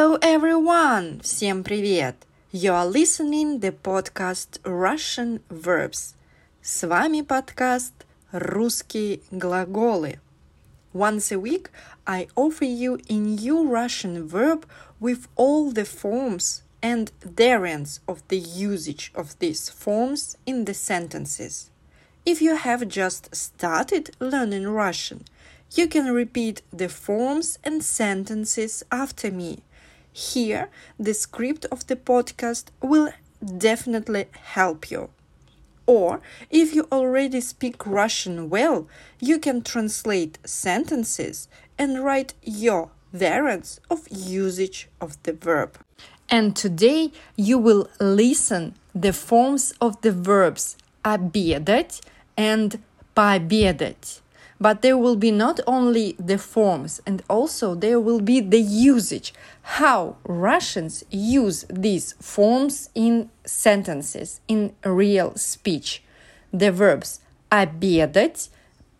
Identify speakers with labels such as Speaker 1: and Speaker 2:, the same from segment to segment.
Speaker 1: Hello everyone! Всем привет! You are listening the podcast Russian Verbs. С вами подкаст «Русские глаголы». Once a week, I offer you a new Russian verb with all the forms and variants of the usage of these forms in the sentences. If you have just started learning Russian, you can repeat the forms and sentences after me. Here, the script of the podcast will definitely help you. Or, if you already speak Russian well, you can translate sentences and write your variants of usage of the verb. And today you will listen the forms of the verbs обедать and пообедать but there will be not only the forms and also there will be the usage how russians use these forms in sentences in real speech the verbs обедать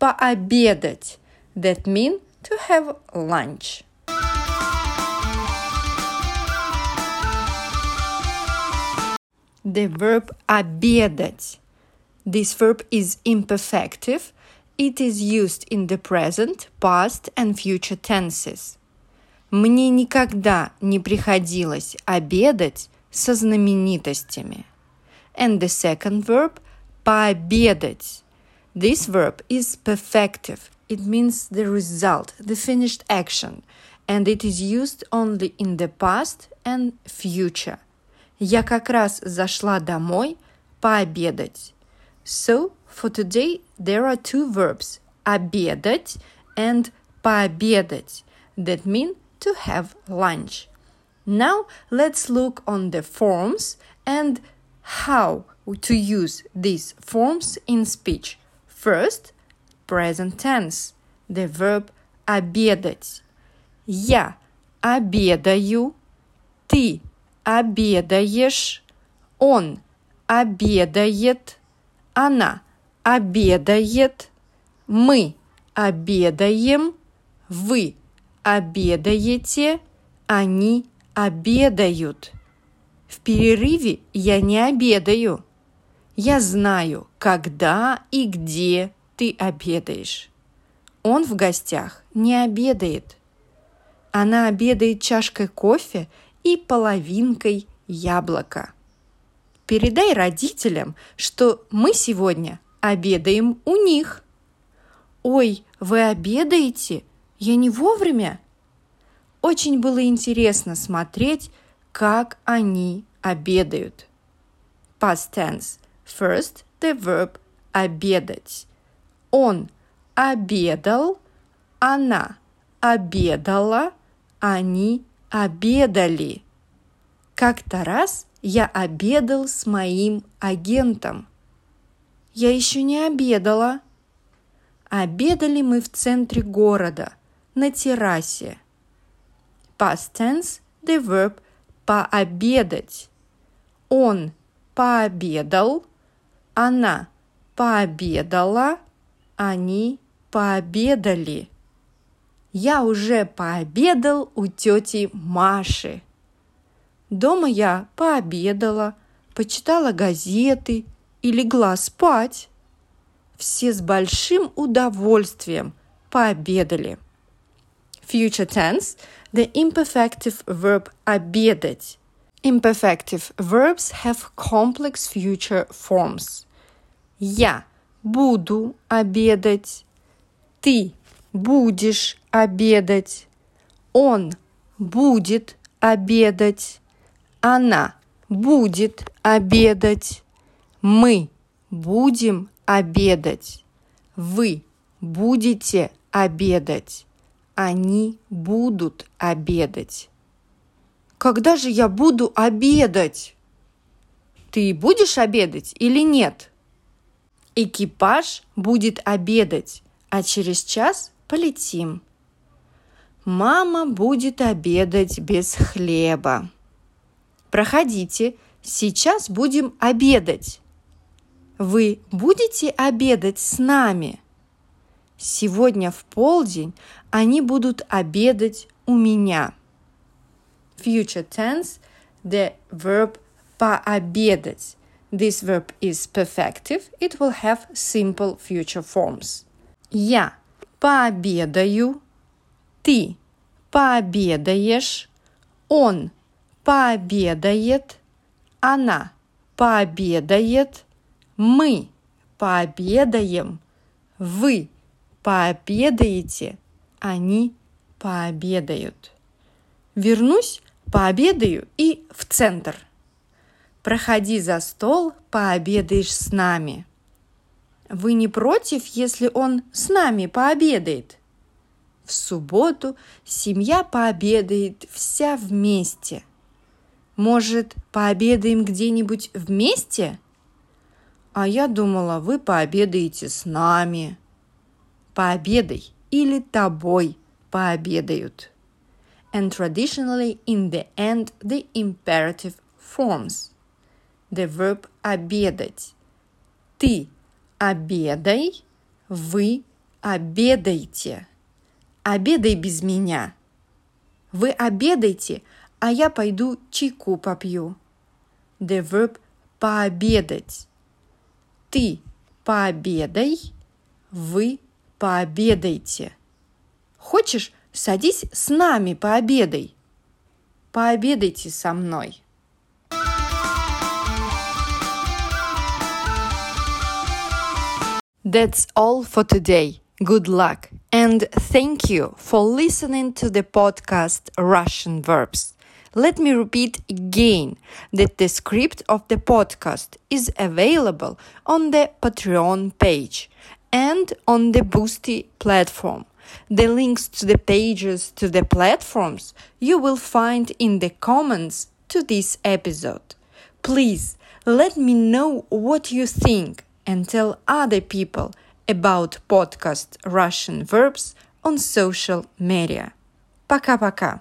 Speaker 1: пообедать that mean to have lunch the verb обедать this verb is imperfective It is used in the present, past and future tenses. Мне никогда не приходилось обедать со знаменитостями. And the second verb – пообедать. This verb is perfective. It means the result, the finished action, and it is used only in the past and future. Я как раз зашла домой пообедать. So, for today, there are two verbs обедать and пообедать that mean to have lunch. Now let's look on the forms and how to use these forms in speech. First, present tense, the verb обедать. Я обедаю, ты обедаешь, он обедает, она обедает, мы обедаем, вы обедаете, они обедают. В перерыве я не обедаю. Я знаю, когда и где ты обедаешь. Он в гостях не обедает. Она обедает чашкой кофе и половинкой яблока. Передай родителям, что мы сегодня обедаем у них. Ой, вы обедаете? Я не вовремя? Очень было интересно смотреть, как они обедают. Past tense. First, the verb обедать. Он обедал, она обедала, они обедали. Как-то раз я обедал с моим агентом. Я еще не обедала. Обедали мы в центре города, на террасе. Past tense, the verb пообедать. Он пообедал, она пообедала, они пообедали. Я уже пообедал у тети Маши. Дома я пообедала, почитала газеты и легла спать. Все с большим удовольствием пообедали. Future tense – the imperfective verb обедать. Imperfective verbs have complex future forms. Я буду обедать. Ты будешь обедать. Он будет обедать. Она будет обедать. Мы будем обедать. Вы будете обедать. Они будут обедать. Когда же я буду обедать? Ты будешь обедать или нет? Экипаж будет обедать, а через час полетим. Мама будет обедать без хлеба. Проходите, сейчас будем обедать. Вы будете обедать с нами? Сегодня в полдень они будут обедать у меня. future tense the verb пообедать. This verb is perfective. It will have simple future forms. Я пообедаю, ты пообедаешь, он пообедает, она пообедает, мы пообедаем, вы пообедаете, они пообедают. Вернусь, пообедаю и в центр. Проходи за стол, пообедаешь с нами. Вы не против, если он с нами пообедает? В субботу семья пообедает вся вместе. Может, пообедаем где-нибудь вместе? А я думала, вы пообедаете с нами. Пообедай или тобой пообедают. And traditionally in the end the imperative forms. The verb обедать. Ты обедай, вы обедайте. Обедай без меня. Вы обедайте, а я пойду чайку попью. The verb пообедать. Ты пообедай, вы пообедайте. Хочешь, садись с нами пообедай. Пообедайте со мной. That's all for today. Good luck and thank you for listening to the podcast Russian Verbs. Let me repeat again that the script of the podcast is available on the Patreon page and on the Boosty platform. The links to the pages to the platforms you will find in the comments to this episode. Please let me know what you think and tell other people about podcast Russian verbs on social media. Пока-пока.